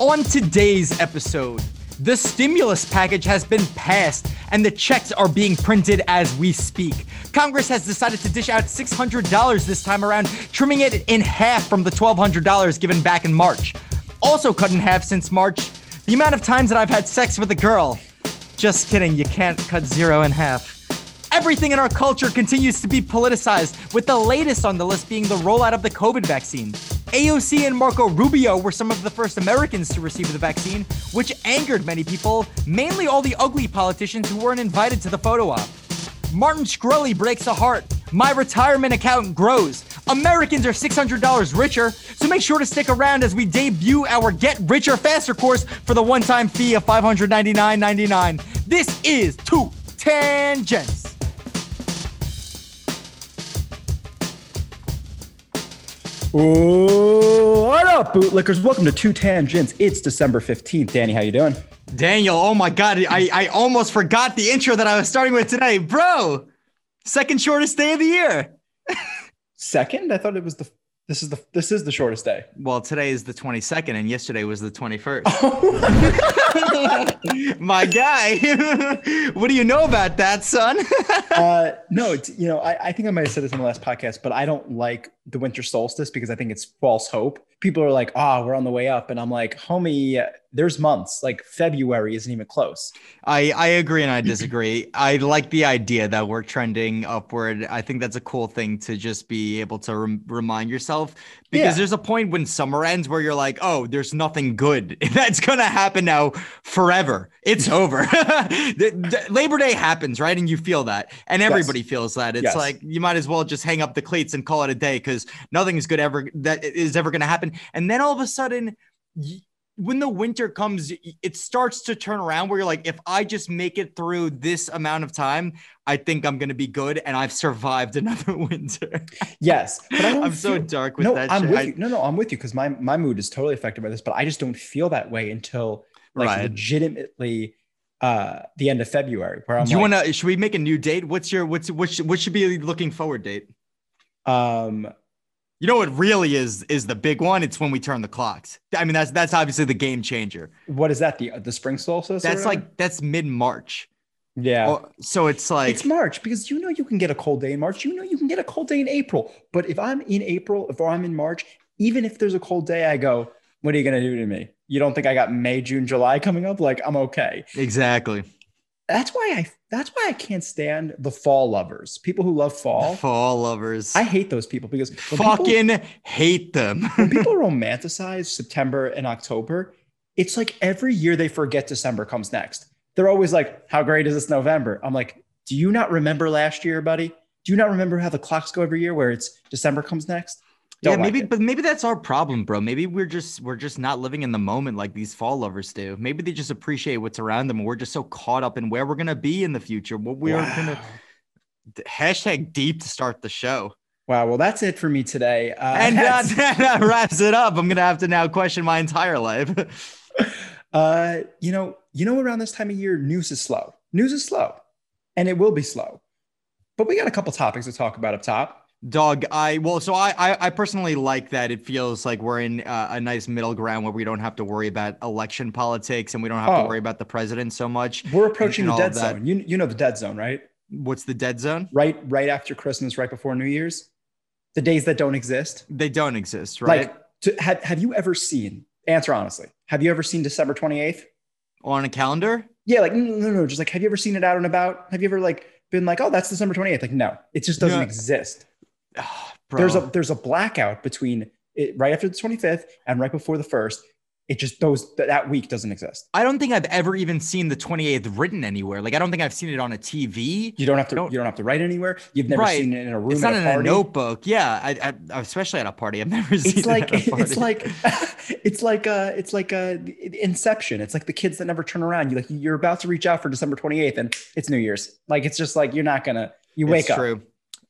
On today's episode, the stimulus package has been passed and the checks are being printed as we speak. Congress has decided to dish out $600 this time around, trimming it in half from the $1,200 given back in March. Also cut in half since March, the amount of times that I've had sex with a girl. Just kidding, you can't cut zero in half. Everything in our culture continues to be politicized, with the latest on the list being the rollout of the COVID vaccine. AOC and Marco Rubio were some of the first Americans to receive the vaccine, which angered many people, mainly all the ugly politicians who weren't invited to the photo op. Martin Shkreli breaks a heart. My retirement account grows. Americans are $600 richer, so make sure to stick around as we debut our Get Richer Faster course for the one time fee of $599.99. This is Two Tangents. Oh, what up, bootlickers? Welcome to Two Tangents. It's December 15th. Danny, how you doing? Daniel, oh my god, I, I almost forgot the intro that I was starting with today. Bro, second shortest day of the year. Second? I thought it was the this is the this is the shortest day. Well, today is the 22nd and yesterday was the 21st. my guy. what do you know about that, son? uh, no, it's, you know, I, I think I might have said this in the last podcast, but I don't like the winter solstice because I think it's false hope. People are like, "Ah, oh, we're on the way up," and I'm like, "Homie, there's months. Like February isn't even close." I I agree and I disagree. I like the idea that we're trending upward. I think that's a cool thing to just be able to rem- remind yourself because yeah. there's a point when summer ends where you're like, "Oh, there's nothing good that's gonna happen now forever. It's over." Labor Day happens, right? And you feel that, and everybody yes. feels that. It's yes. like you might as well just hang up the cleats and call it a day because nothing is good ever that is ever going to happen. And then all of a sudden, when the winter comes, it starts to turn around where you're like, if I just make it through this amount of time, I think I'm going to be good. And I've survived another winter. Yes. But I am so dark with no, that. I'm shit. with you. No, no, I'm with you because my, my mood is totally affected by this, but I just don't feel that way until like right. legitimately uh the end of February where I'm Do you like, want to should we make a new date? What's your what's what should, what should be looking forward date? Um you know what really is is the big one? It's when we turn the clocks. I mean, that's that's obviously the game changer. What is that? The the spring solstice? That's like that's mid March. Yeah. Oh, so it's like it's March because you know you can get a cold day in March. You know you can get a cold day in April. But if I'm in April, if I'm in March, even if there's a cold day, I go, "What are you gonna do to me? You don't think I got May, June, July coming up? Like I'm okay." Exactly. That's why I that's why I can't stand the fall lovers. People who love fall. Fall lovers. I hate those people because fucking people, hate them. when people romanticize September and October, it's like every year they forget December comes next. They're always like, "How great is this November?" I'm like, "Do you not remember last year, buddy? Do you not remember how the clocks go every year where it's December comes next?" Don't yeah, maybe, like but maybe that's our problem, bro. Maybe we're just we're just not living in the moment like these fall lovers do. Maybe they just appreciate what's around them, and we're just so caught up in where we're gonna be in the future, what we're gonna hashtag deep to start the show. Wow. Well, that's it for me today. Uh, and uh, that wraps it up. I'm gonna have to now question my entire life. uh, you know, you know, around this time of year, news is slow. News is slow, and it will be slow. But we got a couple topics to talk about up top. Dog, I well, so I, I, I personally like that. It feels like we're in uh, a nice middle ground where we don't have to worry about election politics and we don't have oh, to worry about the president so much. We're approaching the dead zone. You you know the dead zone, right? What's the dead zone? Right, right after Christmas, right before New Year's, the days that don't exist. They don't exist, right? Like, to, have have you ever seen? Answer honestly. Have you ever seen December twenty eighth on a calendar? Yeah, like no, no, no. Just like, have you ever seen it out and about? Have you ever like been like, oh, that's December twenty eighth? Like, no, it just doesn't exist. Oh, there's a there's a blackout between it, right after the 25th and right before the first. It just those that week doesn't exist. I don't think I've ever even seen the 28th written anywhere. Like I don't think I've seen it on a TV. You don't have to. Don't, you don't have to write anywhere. You've never right. seen it in a room. It's not a in a notebook. Yeah, I, I, especially at a party. I've never seen. It's like it it's like it's like uh it's like uh Inception. It's like the kids that never turn around. You like you're about to reach out for December 28th and it's New Year's. Like it's just like you're not gonna. You wake it's up. True.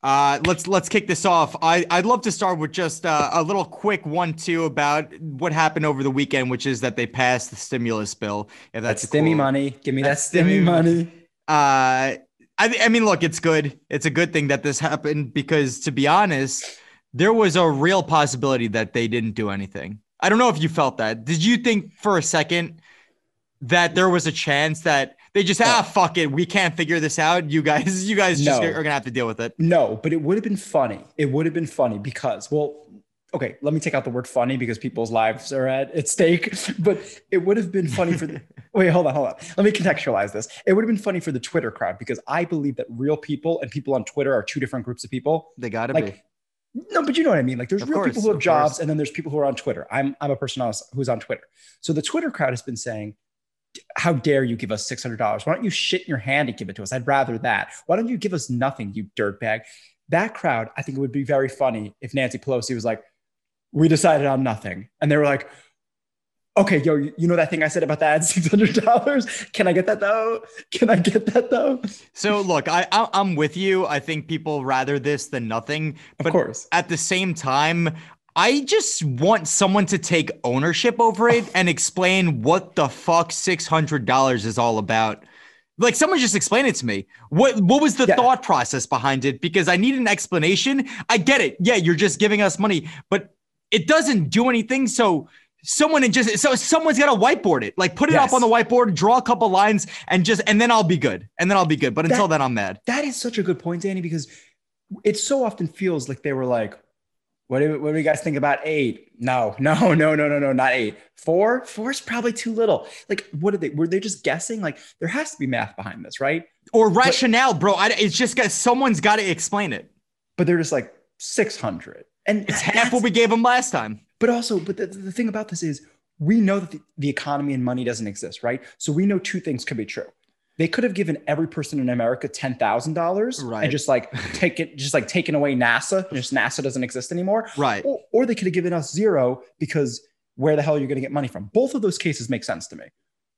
Uh, let's let's kick this off. I I'd love to start with just uh, a little quick one-two about what happened over the weekend, which is that they passed the stimulus bill. If that's, that's stimmy cool. money, give me that's that stimmy money. Uh, I I mean, look, it's good. It's a good thing that this happened because, to be honest, there was a real possibility that they didn't do anything. I don't know if you felt that. Did you think for a second that there was a chance that they just ah fuck it, we can't figure this out. You guys, you guys just are gonna have to deal with it. No, but it would have been funny. It would have been funny because, well, okay, let me take out the word funny because people's lives are at, at stake. But it would have been funny for the wait, hold on, hold on. Let me contextualize this. It would have been funny for the Twitter crowd because I believe that real people and people on Twitter are two different groups of people. They gotta Like, be. No, but you know what I mean. Like, there's Of real course, people who have jobs, course. and then there's people who are on Twitter. I'm I'm a person who's on Twitter. So the Twitter crowd has been saying, "How dare you give us six hundred dollars? Why don't you shit in your hand and give it to us? I'd rather that. Why don't you give us nothing, you dirtbag?" That crowd, I think it would be very funny if Nancy Pelosi was like, "We decided on nothing," and they were like. Okay, yo, you know that thing I said about that six hundred dollars? Can I get that though? Can I get that though? So look, I, I I'm with you. I think people rather this than nothing. But Of course. at the same time, I just want someone to take ownership over it and explain what the fuck six hundred dollars is all about. Like someone just explain it to me. What what was the Yeah. thought process behind it? Because I need an explanation. I get it. Yeah, you're just giving us money, but it doesn't do anything. So someone and just so someone's got to whiteboard it. Like put it up on the whiteboard, draw a couple lines, and just and then I'll be good. And then I'll be good. But until That- then, I'm mad. That is such a good point, Danny, because it so often feels like they were like, what do, what do you guys think about eight? No, no, no, no, no, no, not eight. Four? Four is probably too little. Like, what are they, were they just guessing? Like, there has to be math behind this, right? Or rationale, bro. I, it's just got someone's got to explain it. But they're just like 600. And It's half what we gave them last time. But also, but the, the thing about this is we know that the, the economy and money doesn't exist, right? So we know two things could be true. They could have given every person in America ten thousand dollars Right. and just like take it, just like taken away NASA. Just NASA doesn't exist anymore. Right. Or, or they could have given us zero because where the hell are you going to get money from? Both of those cases make sense to me,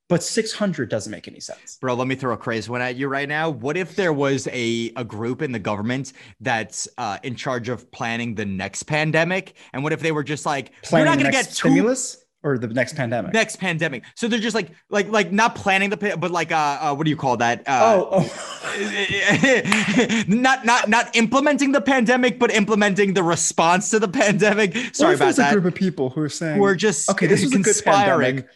but six hundred doesn't make any sense. Bro, let me throw a crazy one at you right now. What if there was a, a group in the government that's uh, in charge of planning the next pandemic? And what if they were just like, Planning you're not going to get two stimulus or the next pandemic. next pandemic. So they're just like, like, like not planning the, but like, uh, uh what do you call that? Uh, oh, oh. not not not implementing the pandemic, but implementing the response to the pandemic. Sorry about there's that. a group of people who are saying, We're just okay, this is a good conspiring. pandemic,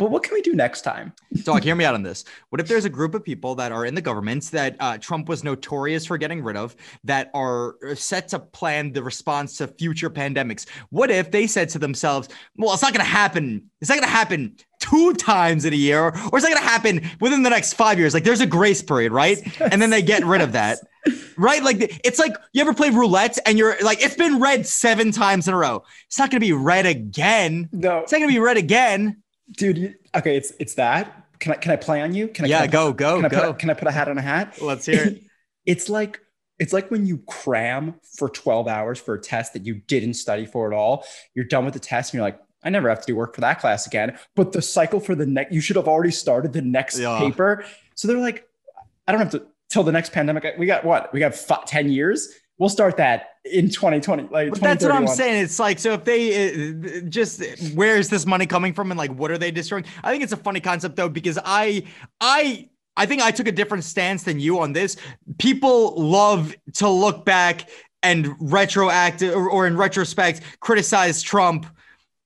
but what can we do next time? Dog, hear me out on this. What if there's a group of people that are in the governments that uh, Trump was notorious for getting rid of that are uh, set to plan the response to future pandemics? What if they said to themselves, well, it's not going to happen. It's not going to happen two times in a year, or it's not going to happen within the next five years. Like there's a grace period, right? And then they get rid of that. Right? Like it's like you ever play roulette and you're like, it's been red seven times in a row. It's not going to be red again. No, It's not going to be red again. Dude. You, okay, it's it's that. Can I can I play on you? Can I? Yeah, can I, go, go, Can I, go. Put, can I put a hat on a hat? Let's hear it. it's like it's like when you cram for 12 hours for a test that you didn't study for at all. You're done with the test and you're like, I never have to do work for that class again. But the cycle for the next, you should have already started the next Yeah. paper. So they're like, I don't have to till the next pandemic. We got what? We got fi 10 years. We'll start that in 2020. Like But that's what I'm saying. It's like, so if they uh, just, where is this money coming from, and like, what are they destroying? I think it's a funny concept though, because I, I, I think I took a different stance than you on this. People love to look back and retroactive or, or in retrospect criticize Trump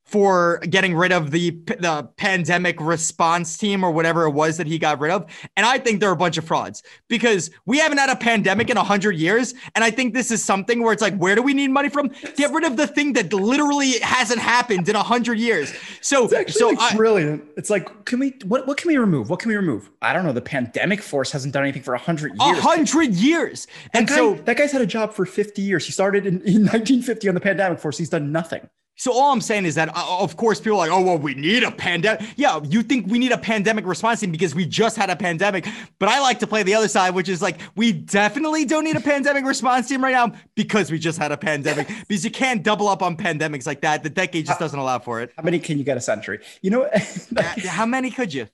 for getting rid of the the pandemic response team or whatever it was that he got rid of and i think they're a bunch of frauds because we haven't had a pandemic in 100 years and i think this is something where it's like where do we need money from get rid of the thing that literally hasn't happened in 100 years so It's so like I, brilliant. It's like, can we? What what can we remove? What can we remove? I don't know. The pandemic force hasn't done anything for hundred a years. hundred years That and guy, so that guy's had a job for 50 years. He started in, in 1950 on the pandemic force. He's done nothing. So all I'm saying is that, uh, of course, people are like, oh, well, we need a pandemic. Yeah, you think we need a pandemic response team because we just had a pandemic. But I like to play the other side, which is like, we definitely don't need a pandemic response team right now because we just had a pandemic. Because you can't double up on pandemics like that. The decade just doesn't allow for it. How many can you get a century? You know, Uh, How many could you?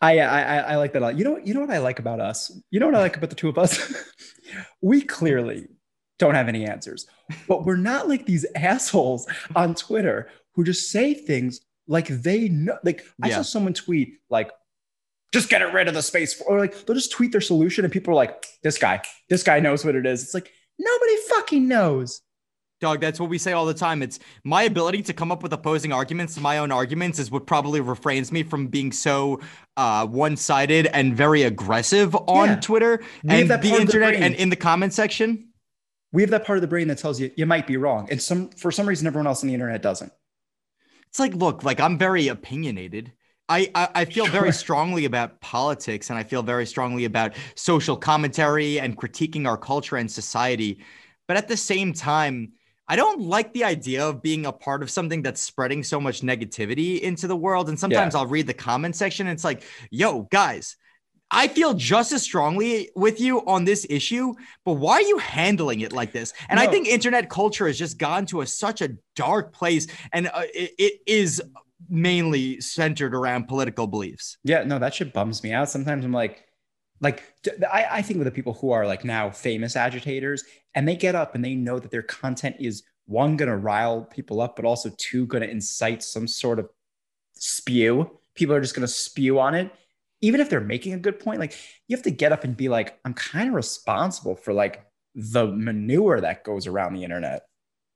I, I I I like that a lot. You know, you know what I like about us. You know what I like about the two of us. we clearly don't have any answers, but we're not like these assholes on Twitter who just say things like they know. Like I Yeah. saw someone tweet like. Just get rid of the space, for-" or like they'll just tweet their solution, and people are like, "This guy, this guy knows what it is." It's like nobody fucking knows. Dog, that's what we say all the time. It's my ability to come up with opposing arguments to my own arguments is what probably refrains me from being so uh, one-sided and very aggressive on yeah. Twitter we and the internet and in the comment section. We have that part of the brain that tells you you might be wrong, and some for some reason everyone else on the internet doesn't. It's like, look, like I'm very opinionated. I, I, I feel sure. very strongly about politics and I feel very strongly about social commentary and critiquing our culture and society. But at the same time, I don't like the idea of being a part of something that's spreading so much negativity into the world. And sometimes yeah. I'll read the comment section and it's like, yo, guys, I feel just as strongly with you on this issue, but why are you handling it like this? And no. I think internet culture has just gone to a, such a dark place and uh, it, it is mainly centered around political beliefs. Yeah, no, that shit bums me out. Sometimes I'm like, like I, I think with the people who are like now famous agitators and they get up and they know that their content is one going to rile people up but also two going to incite some sort of spew people are just going to spew on it even if they're making a good point like you have to get up and be like i'm kind of responsible for like the manure that goes around the internet.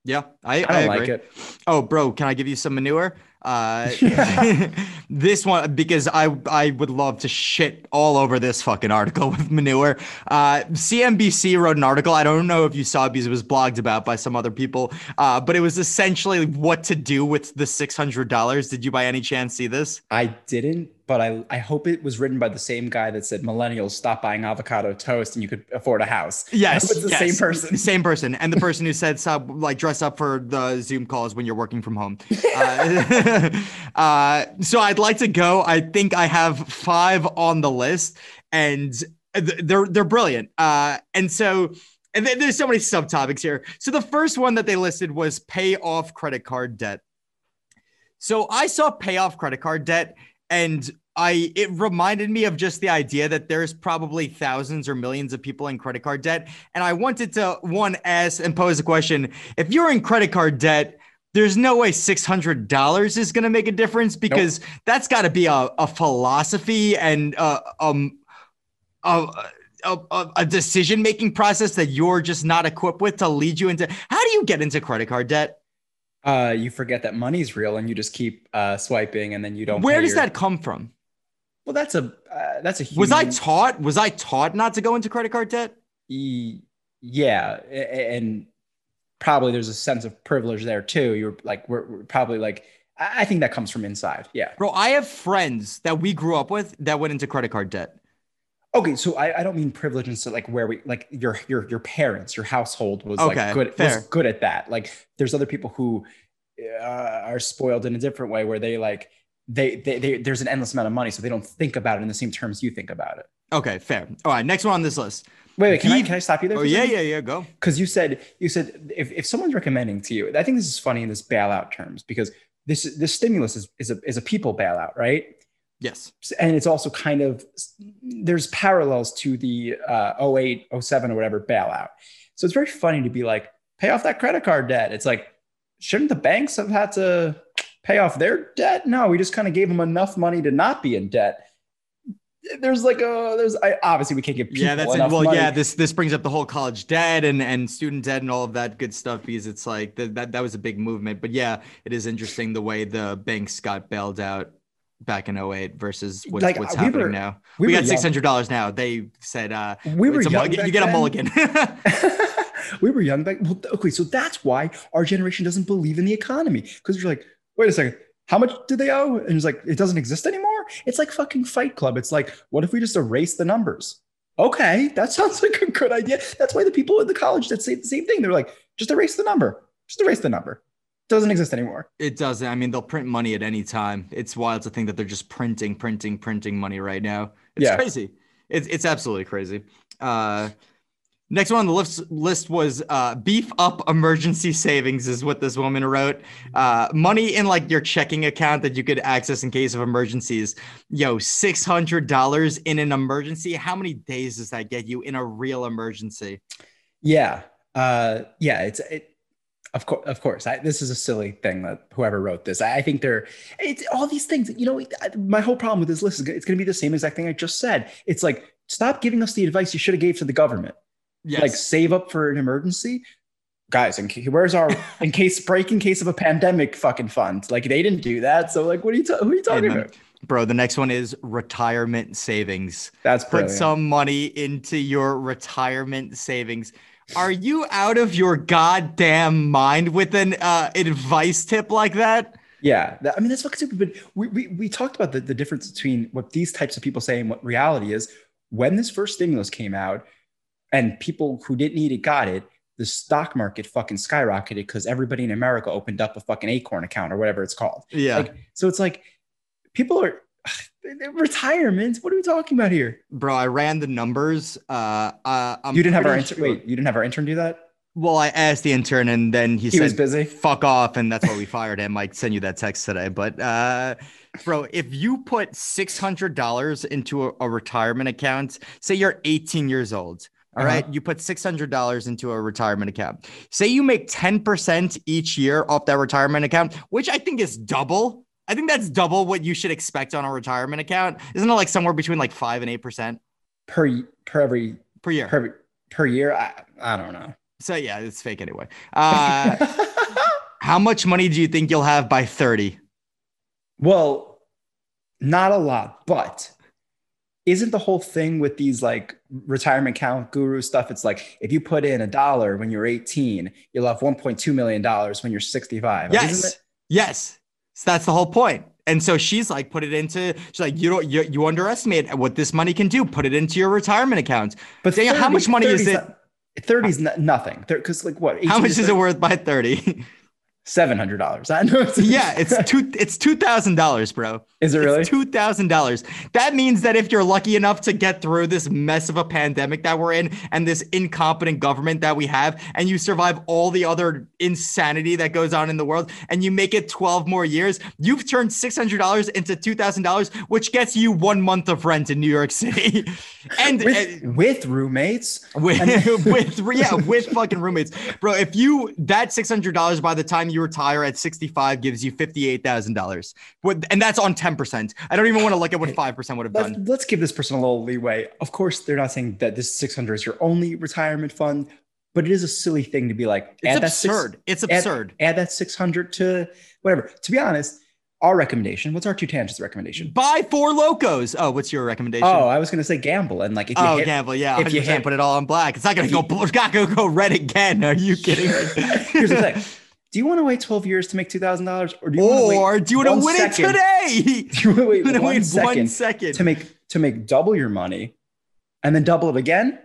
Yeah i, I I like it. Oh bro can i give you some manure uh, this one because I I would love to shit all over this fucking article with manure. Uh, CNBC wrote an article. I don't know if you saw it because it was blogged about by some other people. Uh, but it was essentially what to do with the six hundred dollars. Did you by any chance see this? I didn't, but I, I hope it was written by the same guy that said millennials stop buying avocado toast and you could afford a house. Yes, it's the yes. same person. Same person, and the person who said stop like dress up for the Zoom calls when you're working from home. Uh, uh, so I'd like to go. I think I have five on the list, and they're they're brilliant. Uh, and so and there's so many subtopics here. So the first one that they listed was pay off credit card debt. So I saw pay off credit card debt and I it reminded me of just the idea that there's probably thousands or millions of people in credit card debt. And I wanted to one ask and pose a question. If you're in credit card debt, there's no way $600 is going to make a difference because nope. that's got to be a, a philosophy and uh, um, a, a, a decision making process that you're just not equipped with to lead you into. How do you get into credit card debt? uh, you forget that money's real and you just keep uh, swiping and then you don't. Where does your... that come from? Well, that's a uh, that's a. Human... Was I taught? Was I taught not to go into credit card debt? Yeah, and probably there's a sense of privilege there too. You're like we're, we're probably like I think that comes from inside. Yeah, bro. I have friends that we grew up with that went into credit card debt. Okay, so I, I don't mean privilege and so like where we like your your your parents, your household was okay, like good fair. was good at that. Like there's other people who uh, are spoiled in a different way where they like they, they they there's an endless amount of money, so they don't think about it in the same terms you think about it. Okay, fair. All right, next one on this list. Wait, wait, can, he, I, can I stop you there? Oh, yeah, yeah, yeah, go. Because you said you said if, if someone's recommending to you, I think this is funny in this bailout terms because this this stimulus is, is a is a people bailout, right? Yes. And it's also kind of, there's parallels to the uh, 08, 07 or whatever bailout. So it's very funny to be like, pay off that credit card debt. It's like, shouldn't the banks have had to pay off their debt? No, we just kind of gave them enough money to not be in debt. There's like a there's I, obviously we can't give yeah that's well money. yeah this this brings up the whole college debt and and student debt and all of that good stuff because it's like that that, that was a big movement but yeah it is interesting the way the banks got bailed out back in 08 versus what's, like, what's happening were, now. We, we got $600 now. They said, uh, we were young you get a mulligan. we were young back. Well, okay. So that's why our generation doesn't believe in the economy. Cause you're like, wait a second. How much do they owe? And it's like, it doesn't exist anymore. It's like fucking fight club. It's like, what if we just erase the numbers? Okay. That sounds like a good idea. That's why the people at the college that say the same thing. They're like, just erase the number. Just erase the number doesn't exist anymore. It doesn't. I mean, they'll print money at any time. It's wild to think that they're just printing, printing, printing money right now. It's yeah. crazy. It's it's absolutely crazy. Uh, next one on the list list was uh, beef up emergency savings is what this woman wrote. Uh, money in like your checking account that you could access in case of emergencies. Yo, six hundred dollars in an emergency. How many days does that get you in a real emergency? Yeah, uh, yeah. It's it of course, of course. I, this is a silly thing that whoever wrote this. I, I think they're it's all these things. You know, my whole problem with this list is it's going to be the same exact thing I just said. It's like stop giving us the advice you should have gave to the government. Yes. Like save up for an emergency. guys, and where's our in case break in case of a pandemic fucking fund? Like they didn't do that. So like, what are you ta- who are you talking about? Bro, the next one is retirement savings. That's put some money into your retirement savings. Are you out of your goddamn mind with an uh, advice tip like that? Yeah, that, I mean that's fucking stupid. But we, we we talked about the, the difference between what these types of people say and what reality is. When this first stimulus came out, and people who didn't need it got it, the stock market fucking skyrocketed because everybody in America opened up a fucking Acorn account or whatever it's called. Yeah. Like, so it's like people are retirement. What are we talking about here, bro? I ran the numbers. Uh, uh you didn't have our intern. Sure. Wait, you didn't have our intern do that? Well, I asked the intern, and then he, he said, was busy. Fuck off, and that's why we fired him. I send you that text today, but uh, bro, if you put six hundred dollars into a, a, retirement account, say you're 18 years old. All uh-huh. right, you put $600 into a retirement account. Say you make 10% each year off that retirement account, which I think is double I think that's double what you should expect on a retirement account. Isn't it like somewhere between like five and eight percent per per every per year per, per year? I, I don't know. So yeah, it's fake anyway. Uh, how much money do you think you'll have by thirty? Well, not a lot, but isn't the whole thing with these like retirement account guru stuff? It's like if you put in a dollar when you're 18, you'll have 1.2 million dollars when you're 65. Yes. Yes. So that's the whole point. And so she's like, put it into. She's like, you don't, you, you underestimate what this money can do. Put it into your retirement account. But 30, how much money is it? Thirty is nothing. Because like what? How much is it worth by thirty? seven hundred dollars. I know. yeah, it's two. It's two thousand dollars, bro. Is it really two thousand dollars? That means that if you're lucky enough to get through this mess of a pandemic that we're in and this incompetent government that we have, and you survive all the other insanity that goes on in the world, and you make it twelve more years, you've turned six hundred dollars into two thousand dollars, which gets you one month of rent in New York City, and with, uh, with roommates, with with yeah, with fucking roommates, bro. If you that six hundred dollars by the time you retire at 65 gives you $58,000. And that's on 10%. I don't even want to look at what 5% would have let's, done. Let's give this person a little leeway. Of course, they're not saying that this 600 is your only retirement fund, but it is a silly thing to be like, it's absurd. Six, it's absurd. Add, add that 600 to whatever. To be honest, our recommendation. What's our two tangents recommendation? Buy Four Locos. Oh, what's your recommendation? Oh, I was gonna say gamble and like if you oh hit, gamble, yeah, if you hit, put it all in black. It's not gonna go. It's not gonna go red again. Are you kidding? Here's the thing: do you want to wait 12 years to make $2,000 or do you or want to do you want to win second, it today? Do you want to wait, one, wait second one second to make to make double your money and then double it again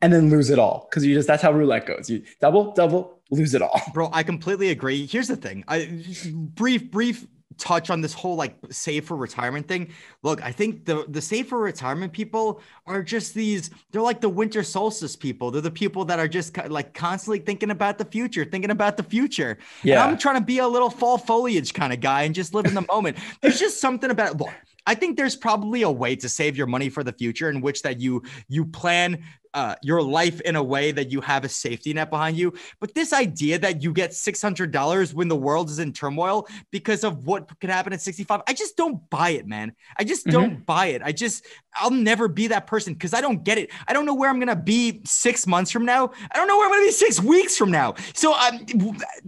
and then lose it all because you just that's how roulette goes. You double, double, lose it all. Bro, I completely agree. Here's the thing. I brief brief touch on this whole like save for retirement thing. Look, I think the the save for retirement people are just these. They're like the winter solstice people. They're the people that are just like constantly thinking about the future, thinking about the future. Yeah, and I'm trying to be a little fall foliage kind of guy and just live in the moment. There's just something about look. I think there's probably a way to save your money for the future in which that you you plan uh, your life in a way that you have a safety net behind you. But this idea that you get $600 when the world is in turmoil because of what could happen at 65, I just don't buy it, man. I just don't mm-hmm. buy it. I just, I'll never be that person because I don't get it. I don't know where I'm going to be six months from now. I don't know where I'm going to be six weeks from now. So I'm,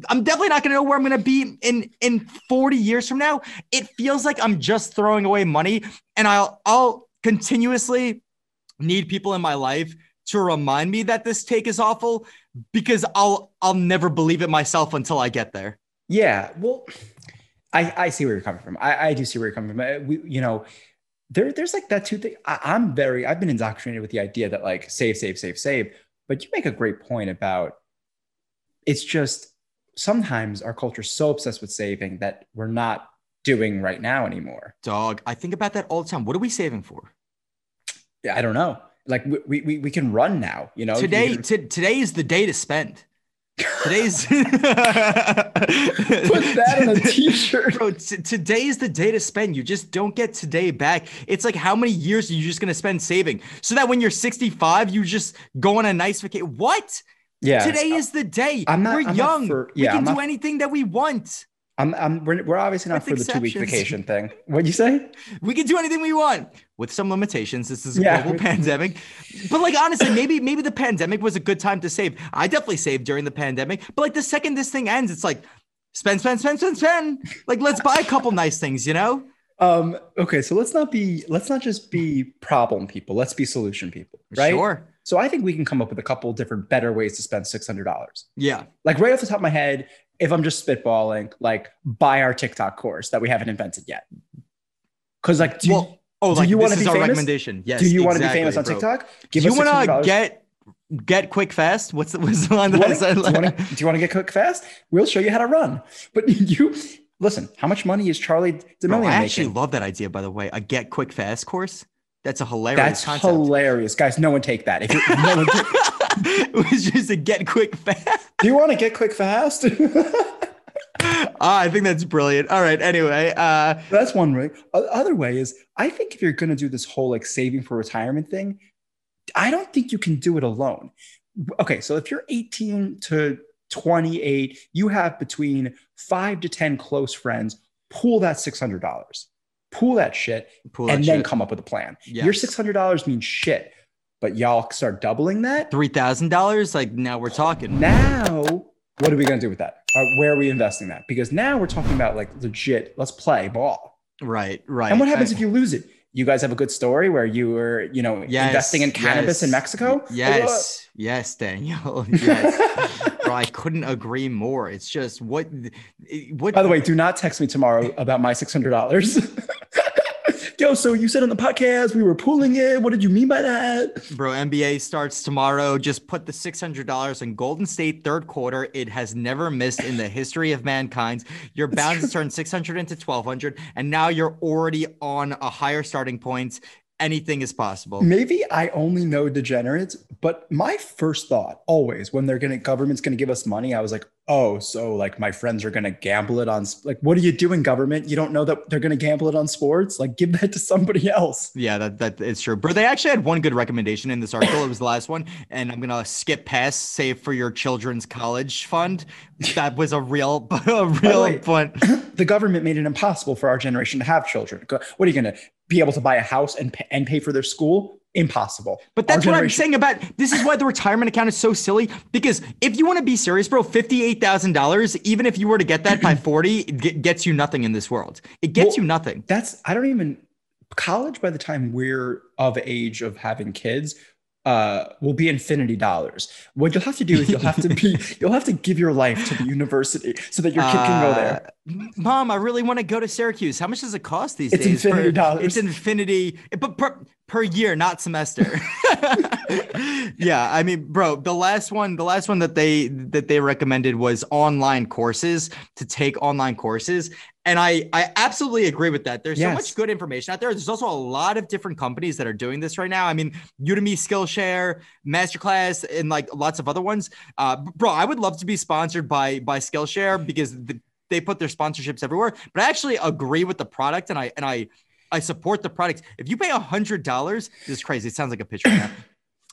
I'm definitely not going to know where I'm going to be in, in 40 years from now. It feels like I'm just throwing away money and I'll, I'll continuously need people in my life to remind me that this take is awful because I'll I'll never believe it myself until I get there. Yeah, well, I I see where you're coming from. I I do see where you're coming from. Uh, we, you know, there there's like that two thing. I, I'm very I've been indoctrinated with the idea that like save save save save. But you make a great point about it's just sometimes our culture is so obsessed with saving that we're not doing right now anymore. Dog, I think about that all the time. What are we saving for? Yeah, I don't know like we, we, we can run now, you know, today, can... t- today is the day to spend. Today's put that in a t-shirt. Bro, t- today is the day to spend. You just don't get today back. It's like how many years are you just gonna spend saving so that when you're 65, you just go on a nice vacation. What? Yeah. Today is the day. I'm not, We're I'm young. For, yeah, we can do anything that we want. I'm, I'm we're, we're obviously not With for the two week vacation thing. What'd you say? We can do anything we want with some limitations. This is a Yeah. global pandemic. But like honestly, maybe maybe the pandemic was a good time to save. I definitely saved during the pandemic. But like the second this thing ends, it's like spend, spend, spend, spend, spend. Like let's buy a couple nice things, you know? Um, okay, so let's not be let's not just be problem people. Let's be solution people, right? Sure. So I think we can come up with a couple different better ways to spend six hundred dollars. Yeah. Like right off the top of my head, if I'm just spitballing, like buy our TikTok course that we haven't invented yet. Because like, do, well, oh, do like you wanna be famous? recommendation. Yes. do you want to be famous on bro. TikTok? Do Give you want to get get quick fast? What's the, what's the line Do that you I said? wanna- do you want to get quick fast? We'll show you how to run. But you listen. How much money is Charli Bro, D'Amelio I actually making? love that idea, by the way. A get quick fast course. That's a hilarious That's concept. hilarious, guys. No one take that. If you're, no one take- it was just a get quick fast. do you want to get quick fast? Ah, I think that's brilliant. All right. Anyway, uh, That's one way. Other way is I think if you're going to do this whole like saving for retirement thing, I don't think you can do it alone. Okay, so if you're 18 to 28, you have between five to 10 close friends, pool that $600. Pool that shit pull and that then come up with a plan. Yes. Your $600 means shit, but y'all start doubling that. three thousand dollars. Like now we're talking. Now, what are we going to do with that? Uh, where are we investing that? Because now we're talking about like legit, let's play ball. Right. Right. And what happens I- if you lose it? You guys have a good story where you were, you know, Yes, investing in cannabis in Mexico. Yes. Yes, Daniel. Yes. Bro, I couldn't agree more. It's just what. What? By the way, do not text me tomorrow about my six hundred dollars. Yo, so you said on the podcast we were pooling it. What did you mean by that? Bro, NBA starts tomorrow. Just put the $600 in Golden State third quarter. It has never missed in the history of mankind. You're bound to turn 600 into 1200 and now you're already on a higher starting point. Anything is possible. Maybe I only know degenerates, but my first thought always when they're gonna government's gonna give us money, I was like, oh, so like my friends are gonna gamble it on like what are you doing, government? You don't know that they're gonna gamble it on sports? Like give that to somebody else. Yeah, that that is true. But they actually had one good recommendation in this article. It was the last one, and I'm gonna skip past save for your children's college fund. That was a real, a real point. the government made it impossible for our generation to have children. What are you going to be able to buy a house and pay, and pay for their school? Impossible. But that's Our what I'm saying about this is why the retirement account is so silly. Because if you want to be serious, bro, fifty-eight thousand dollars, even if you were to get that by forty, it gets you nothing in this world. It gets Well, you nothing. That's I don't even college by the time we're of age of having kids uh will be infinity dollars. What you'll have to do is you'll have to be you'll have to give your life to the university so that your kid can go there. Uh, Mom, I really want to go to Syracuse. How much does it cost these It's days? infinity per- dollars. It's infinity, but per, per year, not semester. yeah, I mean, bro, the last one, the last one that they that they recommended was online courses to take online courses. And I, I absolutely agree with that. There's so much good information out there. There's also a lot of different companies that are doing this right now. I mean, Udemy, Skillshare, Masterclass, and like lots of other ones. Uh, bro, I would love to be sponsored by by Skillshare because the, they put their sponsorships everywhere. But I actually agree with the product, and I and I I support the product. If you pay a hundred dollars, this is crazy. It sounds like a pitch right now.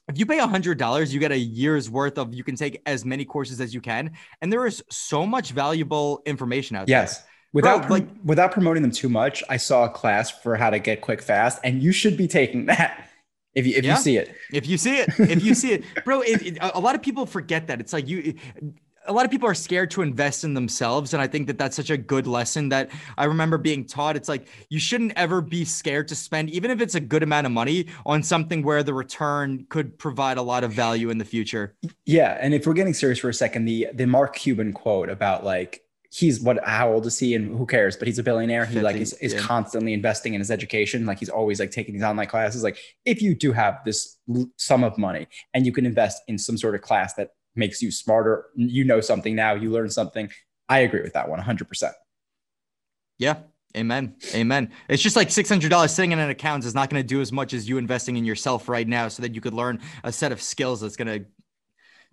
If you pay a hundred dollars, you get a year's worth of. You can take as many courses as you can, and there is so much valuable information out there. Without Bro, prom- without promoting them too much, I saw a class for how to get quick fast, and you should be taking that if you if Yeah. you see it. If you see it, if you see it, bro, it, it- a a lot of people forget that. It's like you, a lot of people are scared to invest in themselves. And I think that that's such a good lesson that I remember being taught. It's like you shouldn't ever be scared to spend, even if it's a good amount of money, on something where the return could provide a lot of value in the future. Yeah, and if we're getting serious for a second, the the Mark Cuban quote about like he's what how old is he and who cares? But he's a billionaire. He like is, is yeah. constantly investing in his education. Like he's always like taking these online classes. Like if you do have this sum of money and you can invest in some sort of class that makes you smarter, you know something now, you learn something. I agree with that one 100%. Yeah. Amen. Amen. It's just like $600 sitting in an account is not going to do as much as you investing in yourself right now so that you could learn a set of skills that's going to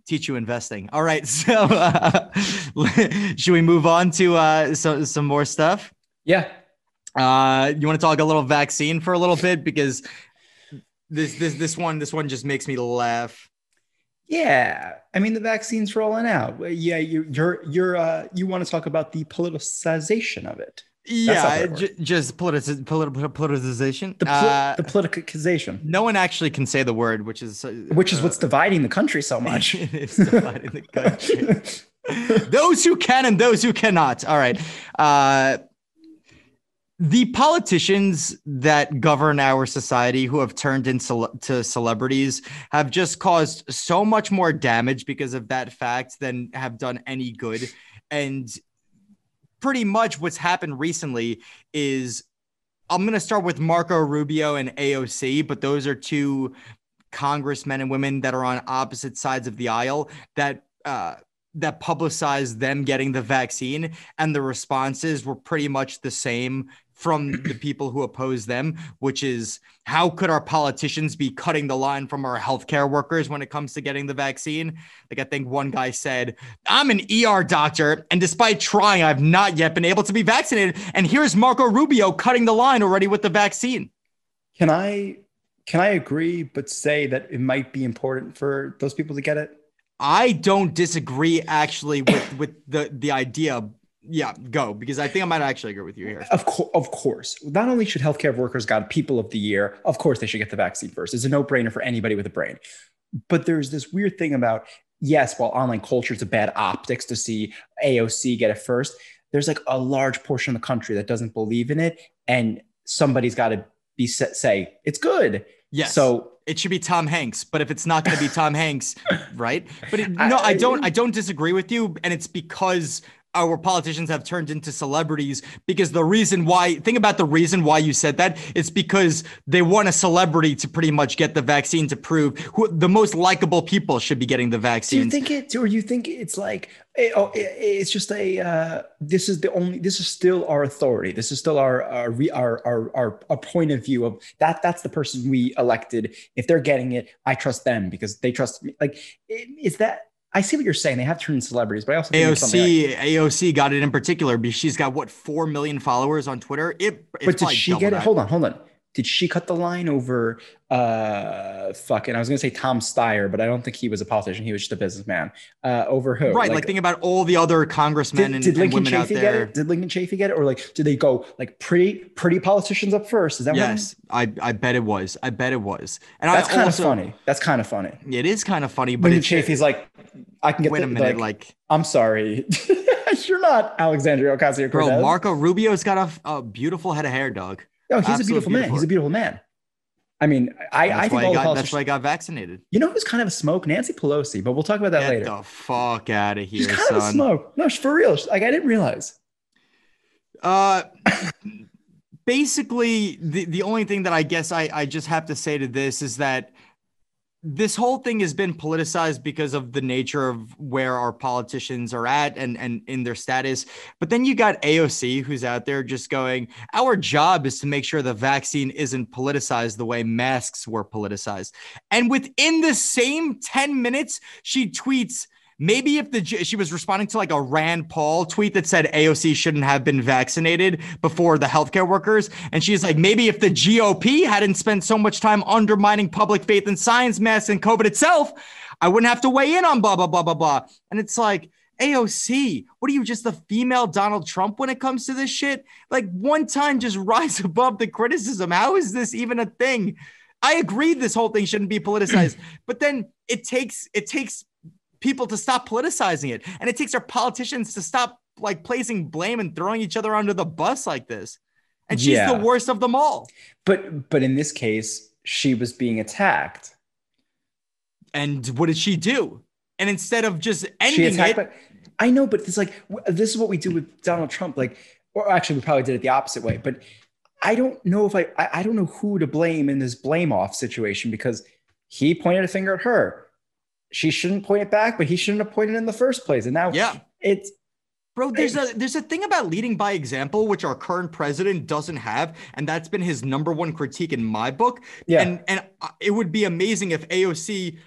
teach you investing. All right. So, uh, should we move on to uh, so, some more stuff? Yeah. Uh, you want to talk a little vaccine for a little bit because this this this one this one just makes me laugh. Yeah, I mean the vaccine's rolling out. Yeah, you're you're you're uh, you want to talk about the politicization of it. Yeah, j- just politi- politi- politicization. The, pol- uh, the politicization. No one actually can say the word, which is uh, which is what's dividing the country so much. it's dividing the country. those who can and those who cannot. All right. Uh, the politicians that govern our society who have turned into celebrities have just caused so much more damage because of that fact than have done any good. And pretty much what's happened recently is I'm going to start with Marco Rubio and AOC, but those are two congressmen and women that are on opposite sides of the aisle that uh, that publicized them getting the vaccine and the responses were pretty much the same from the people who oppose them, which is how could our politicians be cutting the line from our healthcare workers when it comes to getting the vaccine? Like, I think one guy said, I'm an ER doctor, and despite trying, I've not yet been able to be vaccinated. And here's Marco Rubio cutting the line already with the vaccine. Can I can I agree, but say that it might be important for those people to get it? I don't disagree actually with with the the idea yeah, go because I think I might actually agree with you here. Of course, of course. Not only should healthcare workers got people of the year, of course they should get the vaccine first. It's a no-brainer for anybody with a brain. But there's this weird thing about yes, while online culture is a bad optics to see AOC get it first, there's like a large portion of the country that doesn't believe in it, and somebody's got to be say it's good. Yes. So it should be Tom Hanks, but if it's not going to be Tom Hanks, right? But it, no, I, I don't. I don't disagree with you, and it's because our politicians have turned into celebrities because the reason why think about the reason why you said that. It's because they want a celebrity to pretty much get the vaccine to prove who the most likable people should be getting the vaccine. Do you think it or you think it's like eh, oh it's just a uh, this is the only this is still our authority. This is still our our our our, our, our point of view of that that's the person we elected. If they're getting it I trust them because they trust me. Like is that I see what you're saying. They have turned celebrities, but I also AOC like, AOC got it in particular because she's got what four million followers on Twitter. It, but did she get it? Hold on, hold on did she cut the line over uh fucking I was gonna say Tom Steyer, but I don't think he was a politician, he was just a businessman. Uh over who? Right, like, like think about all the other congressmen did, and, did Lincoln and women Chafee out there. Get it? Did Lincoln Chafee get it? Or like did they go like pretty pretty politicians up first? Is that yes? I I bet it was. I bet it was. And that's kind of funny. That's kind of funny. It is kind of funny, but Lincoln Chafee's like I can get wait the, a minute, like, like I'm sorry. You're not Alexandria Ocasio-Cortez. Bro, Marco Rubio's got a, a beautiful head of hair, dog. No, he's Absolute a beautiful, beautiful man. He's a beautiful man. I mean, I, that's I think all got, that's why I got vaccinated. You know who's kind of a smoke? Nancy Pelosi, but we'll talk about that Get later. the fuck out of here, She's kind son. of a smoke. No, for real. Like I didn't realize. Uh, basically, the the only thing that I guess I I just have to say to this is that this whole thing has been politicized because of the nature of where our politicians are at and and in their status. But then you got AOC who's out there just going our job is to make sure the vaccine isn't politicized the way masks were politicized. And within the same 10 minutes she tweets maybe if the she was responding to like a Rand Paul tweet that said AOC shouldn't have been vaccinated before the healthcare workers, and she's like, maybe if the GOP hadn't spent so much time undermining public faith in science, masks, and COVID itself, I wouldn't have to weigh in on blah blah blah blah blah. And it's like. AOC, what are you just the female Donald Trump when it comes to this shit? Like one time just rise above the criticism. How is this even a thing? I agree this whole thing shouldn't be politicized, but then it takes it takes people to stop politicizing it. And it takes our politicians to stop like placing blame and throwing each other under the bus like this. And she's yeah. the worst of them all. But but in this case, she was being attacked. And what did she do? And instead of just ending it, by, I know, but it's like this is what we do with Donald Trump. Like, or actually, we probably did it the opposite way. But I don't know if I I, I don't know who to blame in this blame off situation because he pointed a finger at her she shouldn't point it back, but he shouldn't have pointed in the first place. And now yeah, it's Bro, there's a there's a thing about leading by example, which our current president doesn't have, and that's been his number one critique in my book. Yeah, and and uh, it would be amazing if AOC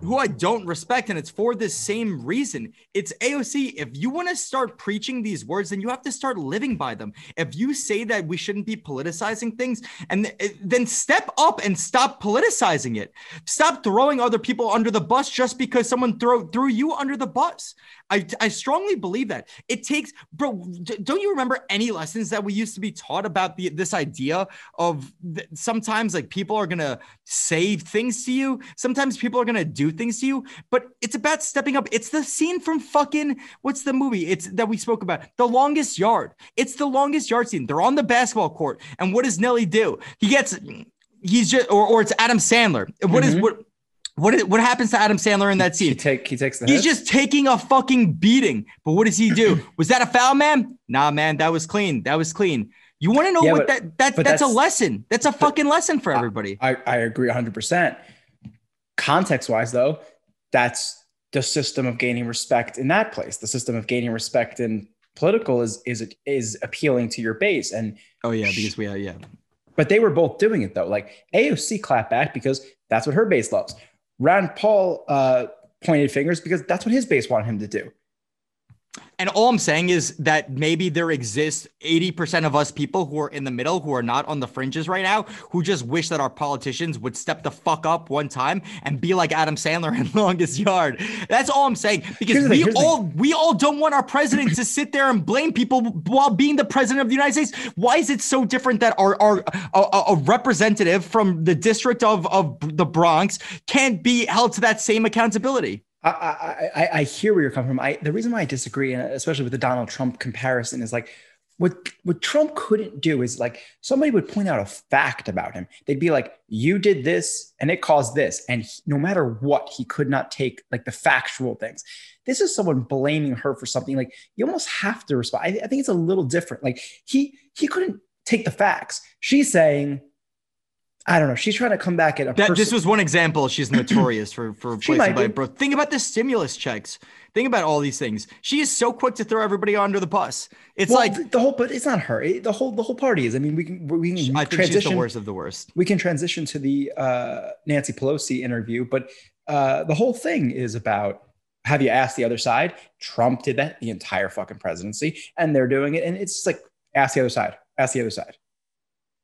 who I don't respect, and it's for this same reason. It's AOC. If you want to start preaching these words, then you have to start living by them. If you say that we shouldn't be politicizing things, and th- then step up and stop politicizing it. Stop throwing other people under the bus just because someone throw threw you under the bus. I, I strongly believe that it takes, bro. Don't you remember any lessons that we used to be taught about the, this idea of th- sometimes like people are gonna say things to you, sometimes people are gonna do things to you, but it's about stepping up. It's the scene from fucking what's the movie? It's that we spoke about, The Longest Yard. It's the longest yard scene. They're on the basketball court, and what does Nelly do? He gets, he's just, or, or it's Adam Sandler. What mm-hmm. is what? What, is, what happens to Adam Sandler in that scene? He, take, he takes the He's just taking a fucking beating. But what does he do? was that a foul, man? Nah, man, that was clean. That was clean. You want to know yeah, what but, that, that that's, that's, a lesson. That's a fucking lesson for everybody. I, I agree 100%. Context wise, though, that's the system of gaining respect in that place. The system of gaining respect in political is is is appealing to your base. And oh yeah, because we are yeah. But they were both doing it though. Like AOC clapped back because that's what her base loves. Rand Paul uh, pointed fingers because that's what his base wanted him to do. And all I'm saying is that maybe there exists 80% of us people who are in the middle, who are not on the fringes right now, who just wish that our politicians would step the fuck up one time and be like Adam Sandler in Longest Yard. That's all I'm saying. Because we all we all don't want our president to sit there and blame people while being the president of the United States. Why is it so different that our, our a, a representative from the district of, of the Bronx can't be held to that same accountability? I, I, I hear where you're coming from. I the reason why I disagree, and especially with the Donald Trump comparison, is like what what Trump couldn't do is like somebody would point out a fact about him. They'd be like, "You did this, and it caused this," and he, no matter what, he could not take like the factual things. This is someone blaming her for something. Like you almost have to respond. I, I think it's a little different. Like he he couldn't take the facts. She's saying I don't know. She's trying to come back at a. That, this was one example. She's notorious for for placing by bro. Think about the stimulus checks. Think about all these things. She is so quick to throw everybody under the bus. It's well, like the whole, but it's not her. It, the whole the whole party is. I mean, we can we can I think transition. She's the worst of the worst. We can transition to the uh, Nancy Pelosi interview, but uh, the whole thing is about. Have you asked the other side? Trump did that the entire fucking presidency, and they're doing it, and it's like ask the other side. Ask the other side.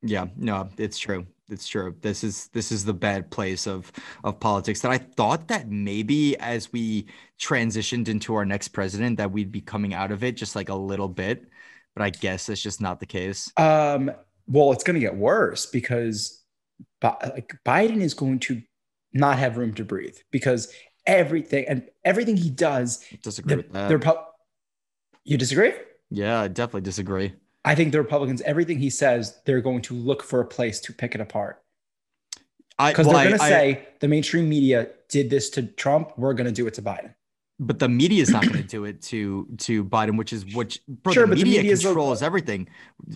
Yeah, no, it's true it's true. This is this is the bad place of of politics. That I thought that maybe as we transitioned into our next president, that we'd be coming out of it just like a little bit, but I guess that's just not the case. Um, well, it's going to get worse because like Biden is going to not have room to breathe because everything and everything he does. disagree the, with that. you disagree? Yeah, I definitely disagree. I think the Republicans, everything he says, they're going to look for a place to pick it apart. Because well, they're going to say the mainstream media did this to Trump, we're going to do it to Biden. But the media is not going to do it to to Biden, which is which. Bro, sure, the media, the media controls a, everything.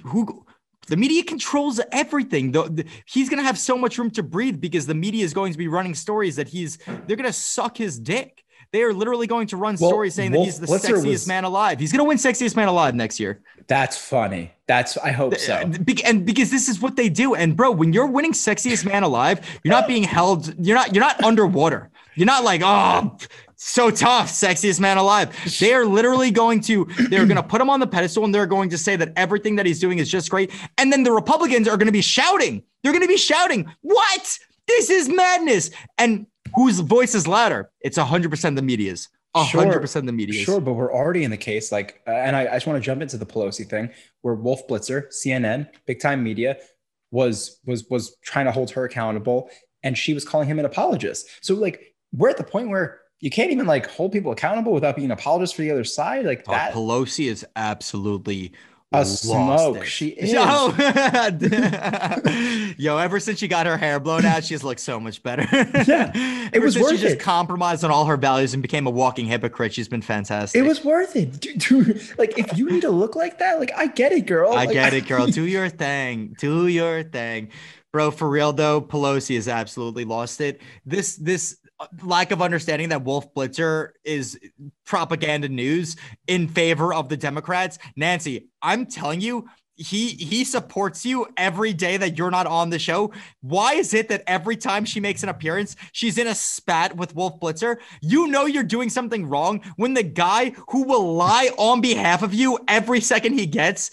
Who the media controls everything. The, the, he's going to have so much room to breathe because the media is going to be running stories that he's they're going to suck his dick. They are literally going to run well, stories saying Wolf, that he's the sexiest was, man alive. He's going to win sexiest man alive next year. That's funny. That's I hope so. Uh, and because this is what they do. And bro, when you're winning sexiest man alive, you're not being held. You're not. You're not underwater. You're not like oh so tough, sexiest man alive. They are literally going to, they're going to put him on the pedestal and they're going to say that everything that he's doing is just great. And then the Republicans are going to be shouting. They're going to be shouting, What? This is madness. And whose voice is louder? It's 100% the media's. 100% sure, the media. Sure, but we're already in the case. Like, uh, and I, I just want to jump into the Pelosi thing where Wolf Blitzer, CNN, big time media, was was was trying to hold her accountable, and she was calling him an apologist. So like, we're at the point where you can't even like hold people accountable without being an apologist for the other side. Like oh, that. Pelosi is absolutely a smoke. It. She is. Yo. Yo, ever since she got her hair blown out, she's looked so much better. yeah, it was worth it. she just it. compromised on all her values and became a walking hypocrite. She's been fantastic. It was worth it, dude. dude like, if you need to look like that, like, I get it, girl. I like, get it, girl. Do your thing. Do your thing, bro. For real though, Pelosi has absolutely lost it. This this lack of understanding that Wolf Blitzer is propaganda news in favor of the Democrats. Nancy, I'm telling you, he he supports you every day that you're not on the show. Why is it that every time she makes an appearance, she's in a spat with Wolf Blitzer? You know you're doing something wrong when the guy who will lie on behalf of you every second he gets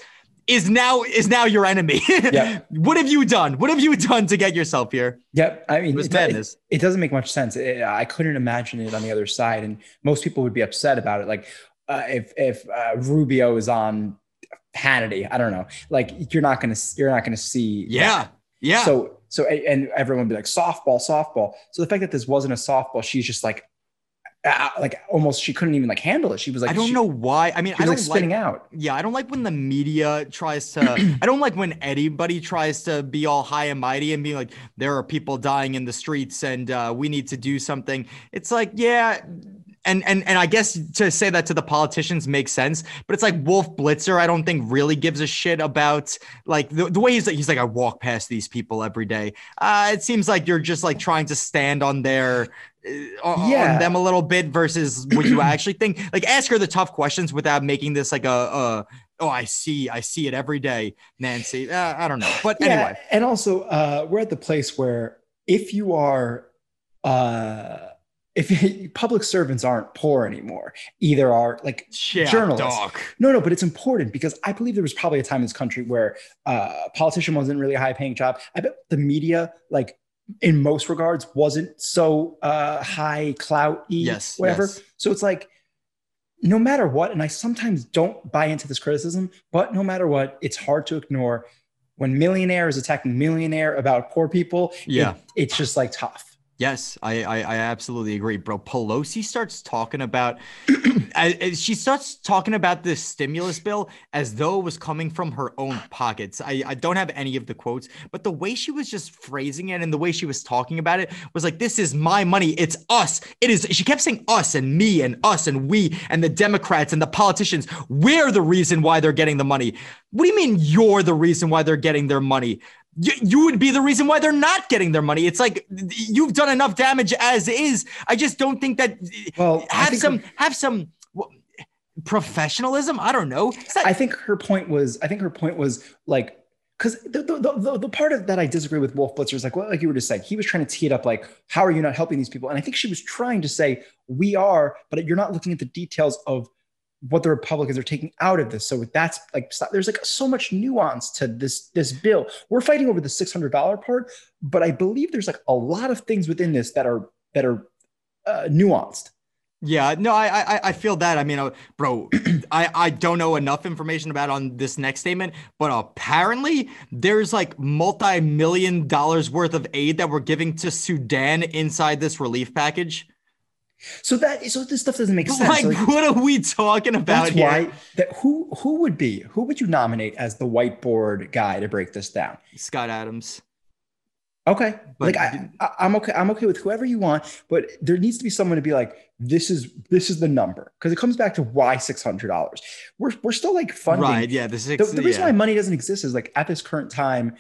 is now is now your enemy. Yeah. what have you done? What have you done to get yourself here? Yep. I mean, it, madness. It, it, doesn't make much sense. It, I couldn't imagine it on the other side, and most people would be upset about it. Like uh, if if uh, Rubio is on Hannity. I don't know. Like you're not gonna you're not gonna see. Yeah, that. yeah. So so and everyone be like softball, softball. So the fact that this wasn't a softball, she's just like. Uh, like almost she couldn't even like handle it she was like i don't she, know why i mean i don't like spinning like, out yeah i don't like when the media tries to i don't like when anybody tries to be all high and mighty and be like there are people dying in the streets and uh, we need to do something it's like yeah and and and I guess to say that to the politicians makes sense, but it's like Wolf Blitzer. I don't think really gives a shit about like the, the way he's like he's like I walk past these people every day. Uh, it seems like you're just like trying to stand on their uh, yeah. on them a little bit versus what you actually think. Like ask her the tough questions without making this like a, a oh I see I see it every day, Nancy. Uh, I don't know, but yeah, anyway. And also, uh, we're at the place where if you are. Uh, if public servants aren't poor anymore, either are like yeah, journalists. Dog. No, no, but it's important because I believe there was probably a time in this country where uh, a politician wasn't really a high paying job. I bet the media, like in most regards, wasn't so uh, high clout yes, whatever. Yes. So it's like, no matter what, and I sometimes don't buy into this criticism, but no matter what, it's hard to ignore when millionaire is attacking millionaire about poor people. Yeah. It, it's just like tough. Yes, I, I, I absolutely agree, bro. Pelosi starts talking about, she starts talking about this stimulus bill as though it was coming from her own pockets. I, I don't have any of the quotes, but the way she was just phrasing it and the way she was talking about it was like, "This is my money. It's us. It is." She kept saying "us" and "me" and "us" and "we" and the Democrats and the politicians. We're the reason why they're getting the money. What do you mean you're the reason why they're getting their money? You, you would be the reason why they're not getting their money. It's like you've done enough damage as is. I just don't think that. Well, have some have some professionalism. I don't know. That- I think her point was. I think her point was like because the, the, the, the, part of that I disagree with Wolf Blitzer is like, well, like you were just saying, he was trying to tee it up like, how are you not helping these people? And I think she was trying to say, we are, but you're not looking at the details of what the Republicans are taking out of this. So that's like there's like so much nuance to this this bill. We're fighting over the six hundred dollar part, but I believe there's like a lot of things within this that are that are uh, nuanced. Yeah, no, I, I I feel that. I mean, uh, bro, I I don't know enough information about on this next statement, but apparently there's like multi-million dollars worth of aid that we're giving to Sudan inside this relief package. So that so this stuff doesn't make sense. Like, like what are we talking about that's here? Why that who who would be who would you nominate as the whiteboard guy to break this down? Scott Adams. Okay, but like I, I, am okay. I'm okay with whoever you want, but there needs to be someone to be like, this is this is the number because it comes back to why six hundred dollars. We're we're still like funding. Right. Yeah. The, six, the, the reason yeah. why money doesn't exist is like at this current time,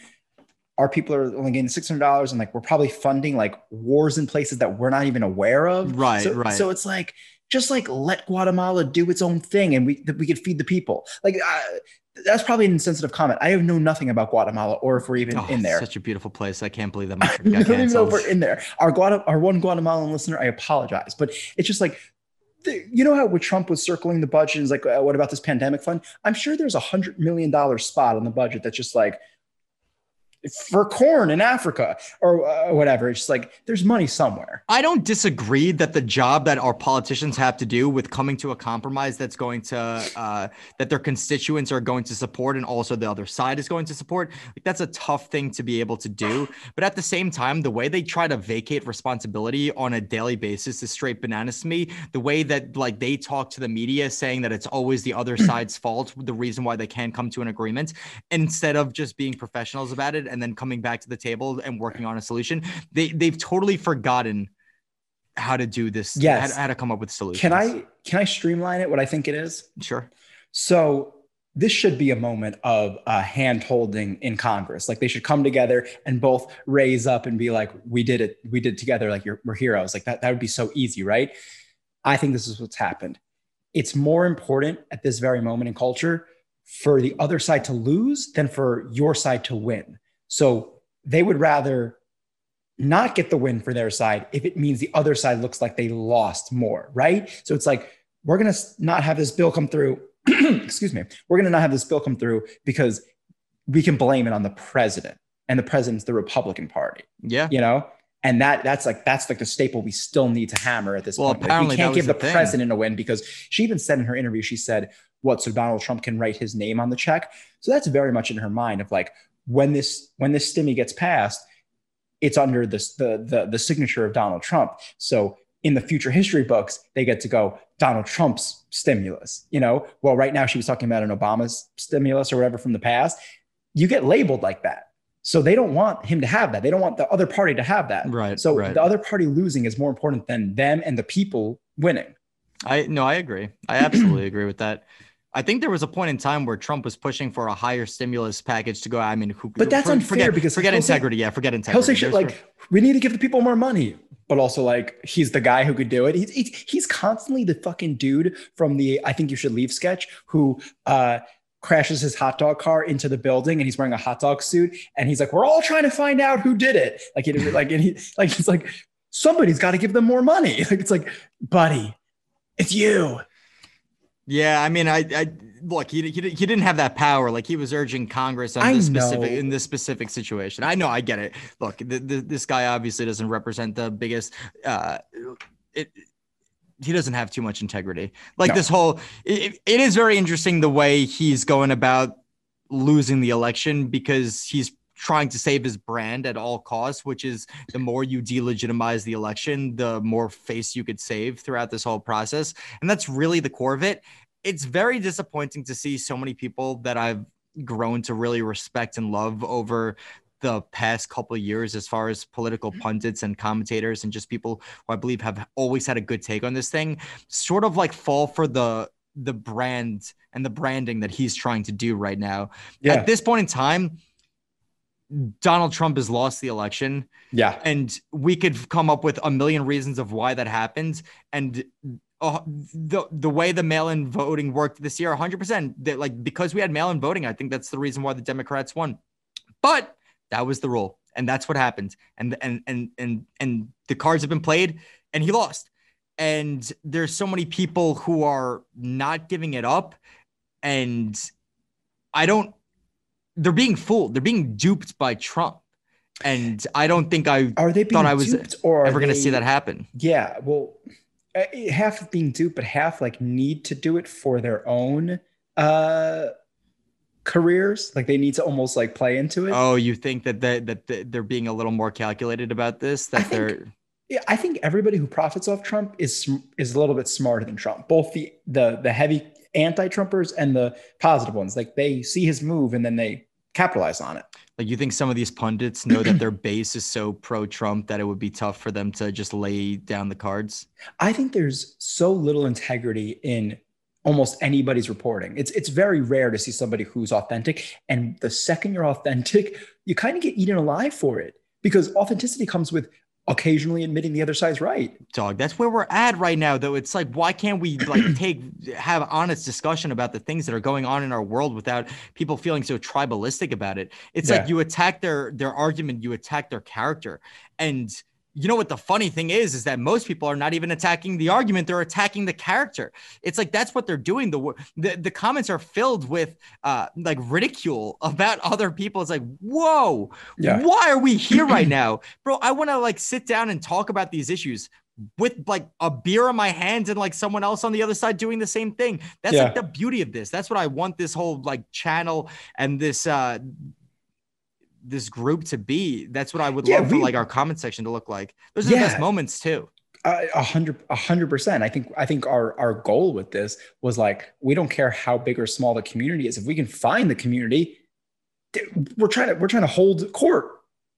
our people are only getting six hundred dollars, and like we're probably funding like wars in places that we're not even aware of. Right, so, right. So it's like just like let Guatemala do its own thing, and we we could feed the people. Like uh, that's probably an insensitive comment. I have know nothing about Guatemala, or if we're even oh, in there. Such a beautiful place. I can't believe that. I don't even know if we're in there. Our Guatem- our one Guatemalan listener, I apologize, but it's just like you know how when Trump was circling the budget, is like, uh, what about this pandemic fund? I'm sure there's a hundred million dollar spot on the budget that's just like for corn in Africa or uh, whatever. It's just like there's money somewhere. I don't disagree that the job that our politicians have to do with coming to a compromise that's going to uh, that their constituents are going to support and also the other side is going to support. Like that's a tough thing to be able to do. But at the same time, the way they try to vacate responsibility on a daily basis is straight bananas to me. The way that like they talk to the media saying that it's always the other side's fault, the reason why they can't come to an agreement, instead of just being professionals about it and then coming back to the table and working on a solution. They they've totally forgotten how to do this. Yes, how, how to come up with solutions. Can I can I streamline it? What I think it is. Sure. So this should be a moment of uh, hand holding in Congress. Like they should come together and both raise up and be like, "We did it. We did it together. Like you're, we're heroes." Like that. That would be so easy, right? I think this is what's happened. It's more important at this very moment in culture for the other side to lose than for your side to win. So they would rather not get the win for their side if it means the other side looks like they lost more, right? So it's like, we're going to not have this bill come through. Excuse me. We're going to not have this bill come through because we can blame it on the president and the president's the Republican Party. Yeah. You know? And that that's like that's like the staple we still need to hammer at this well, point. Apparently we can't give the, the president a win because she even said in her interview, she said, what, so Donald Trump can write his name on the check. So that's very much in her mind of like when this when this stimmy gets passed, it's under this the the the signature of Donald Trump. So in the future history books, they get to go Donald Trump's stimulus. You know, well, right now she was talking about an Obama's stimulus or whatever from the past. You get labeled like that. So they don't want him to have that. They don't want the other party to have that. Right. So right. the other party losing is more important than them and the people winning. I no, I agree. I absolutely agree with that. I think there was a point in time where Trump was pushing for a higher stimulus package to go. I mean, who? But that's for, unfair forget, because forget integrity. Say, yeah, forget integrity. He'll say shit There's like, for, "We need to give the people more money," but also like he's the guy who could do it. He's, he's he's constantly the fucking dude from the "I think you should leave" sketch who uh, crashes his hot dog car into the building and he's wearing a hot dog suit and he's like, "We're all trying to find out who did it." Like, it, like, and he like he's like, somebody's got to give them more money. Like, it's like, buddy, it's you. Yeah, I mean, I, I look, he, he, he didn't have that power. Like he was urging Congress on this specific in this specific situation. I know, I get it. Look, the, the, this guy obviously doesn't represent the biggest. Uh, it, he doesn't have too much integrity. Like no. this whole, it, it is very interesting the way he's going about losing the election because he's trying to save his brand at all costs, which is the more you delegitimize the election, the more face you could save throughout this whole process. And that's really the core of it. It's very disappointing to see so many people that I've grown to really respect and love over the past couple of years as far as political mm-hmm. pundits and commentators and just people who I believe have always had a good take on this thing sort of like fall for the the brand and the branding that he's trying to do right now. Yeah. At this point in time, Donald Trump has lost the election. Yeah. And we could come up with a million reasons of why that happened. And uh, the the way the mail-in voting worked this year, 100%. That like because we had mail-in voting, I think that's the reason why the Democrats won. But that was the rule, and that's what happened. And and and and and the cards have been played, and he lost. And there's so many people who are not giving it up, and I don't they're being fooled. They're being duped by Trump. And I don't think I are they thought I was or ever going to see that happen. Yeah, well, uh, half of being duped, but half like need to do it for their own uh careers. Like they need to almost like play into it. Oh, you think that they, that they're being a little more calculated about this? That they're yeah, I think everybody who profits off Trump is is a little bit smarter than Trump. Both the the the heavy anti-Trumpers and the positive ones. Like they see his move and then they capitalize on it. Like you think some of these pundits know that their base is so pro-Trump that it would be tough for them to just lay down the cards? I think there's so little integrity in almost anybody's reporting. It's it's very rare to see somebody who's authentic and the second you're authentic, you kind of get eaten alive for it because authenticity comes with occasionally admitting the other side's right. Dog, that's where we're at right now though. It's like why can't we like take have honest discussion about the things that are going on in our world without people feeling so tribalistic about it? It's yeah. like you attack their their argument, you attack their character. And you know what the funny thing is is that most people are not even attacking the argument they're attacking the character. It's like that's what they're doing. The the, the comments are filled with uh like ridicule about other people. It's like whoa yeah. why are we here right now? Bro i want to like sit down and talk about these issues with like a beer in my hands and like someone else on the other side doing the same thing. That's yeah. like the beauty of this. That's what i want this whole like channel and this uh this group to be. That's what I would yeah, love we, for like our comment section to look like. Those are yeah, the best moments too. A hundred, a hundred percent. I think, I think our our goal with this was like, we don't care how big or small the community is. If we can find the community, we're trying to we're trying to hold court,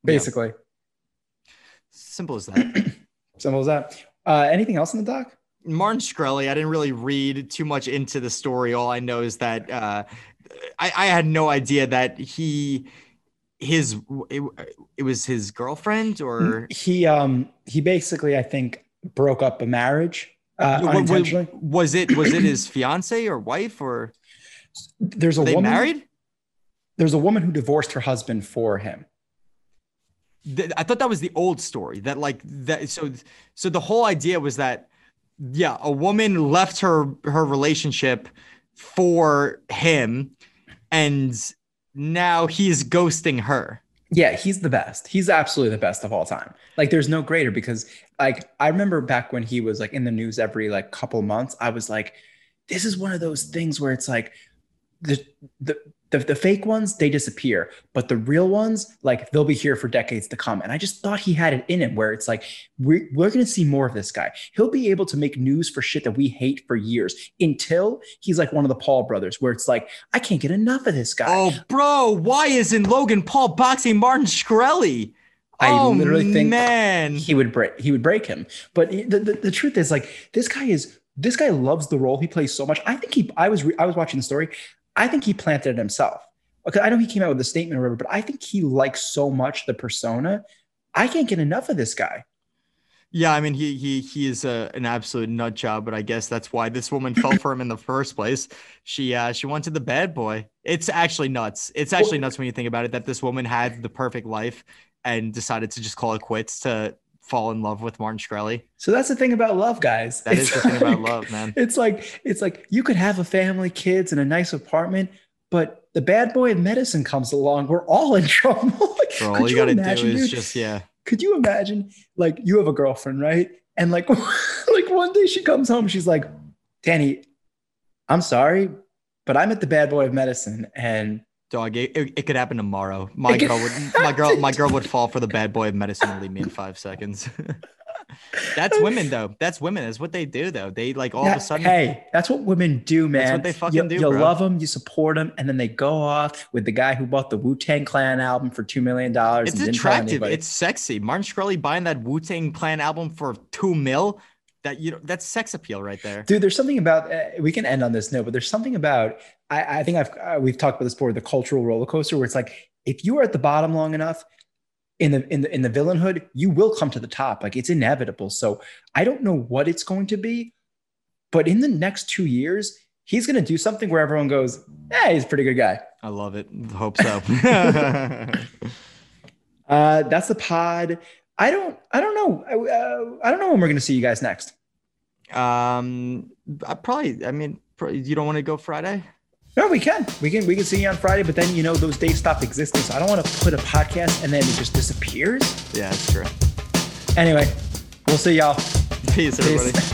basically. Yeah. Simple as that. Simple as that. Uh, anything else in the doc? Martin Shkreli. I didn't really read too much into the story. All I know is that uh, I, I had no idea that he his it, it was his girlfriend or he um he basically I think broke up a marriage uh, was, was it was it his fiance or wife or There's a they woman. married? There's a woman who divorced her husband for him. I thought that was the old story. That like that. So so the whole idea was that yeah, a woman left her her relationship for him, and now he's ghosting her. Yeah, he's the best. He's absolutely the best of all time. Like there's no greater because like I remember back when he was like in the news every like couple months, I was like, this is one of those things where it's like the the the, the fake ones they disappear but the real ones like they'll be here for decades to come. And i just thought he had it in him where it's like we're, we're going to see more of this guy. He'll be able to make news for shit that we hate for years until he's like one of the paul brothers where it's like i can't get enough of this guy. Oh, bro, why isn't Logan Paul boxing Martin Shkreli? I oh, literally think man. he would break he would break him. But the, the, the truth is like this guy is this guy loves the role he plays so much. I think he i was re, i was watching the story i think he planted it himself okay i know he came out with a statement or whatever but i think he likes so much the persona i can't get enough of this guy Yeah, I mean he he he is a, an absolute nut job, but I guess that's why this woman fell for him in the first place. She uh she wanted the bad boy. It's actually nuts. It's actually nuts when you think about it that this woman had the perfect life and decided to just call it quits to fall in love with Martin Shkreli. so that's the thing about love guys That is It's the thing about love, man. it's like it's like you could have a family kids and a nice apartment but the bad boy of medicine comes along we're all in trouble Like, Bro, all you gotta do imagine, is dude? just yeah. could you imagine like you have a girlfriend right and like like one day she comes home she's like danny i'm sorry but i'm at the bad boy of medicine and Dog, it, it, could happen tomorrow. My girl would my girl my girl would fall for the bad boy of medicine and leave me in five seconds. That's women though. That's women. That's what they do though. They like all of a sudden hey that's what women do man That's what they fucking you, do, you bro. love them you support them and then they go off with the guy who bought the wu-tang clan album for two million dollars it's and didn't attractive. It's sexy. Martin Shkreli buying that Wu Tang Clan album for two mil. That you know that's sex appeal right there. Dude, there's something about uh, we can end on this note, but there's something about I, I think I've uh, we've talked about this before the cultural roller coaster where it's like if you are at the bottom long enough in the in the in the villainhood, you will come to the top. Like it's inevitable. So I don't know what it's going to be, but in the next two years, he's going to do something where everyone goes, "Yeah, he's a pretty good guy." I love it. Hope so. Uh, that's the pod. I don't I don't know. I, uh, I don't know when we're going to see you guys next. um, I probably. I mean, you don't want to go Friday. No, we can. We can we can see you on Friday, but then you know those days stop existing. So I don't want to put a podcast and then it just disappears. Yeah, that's true. Anyway, we'll see y'all. Peace, everybody. Peace.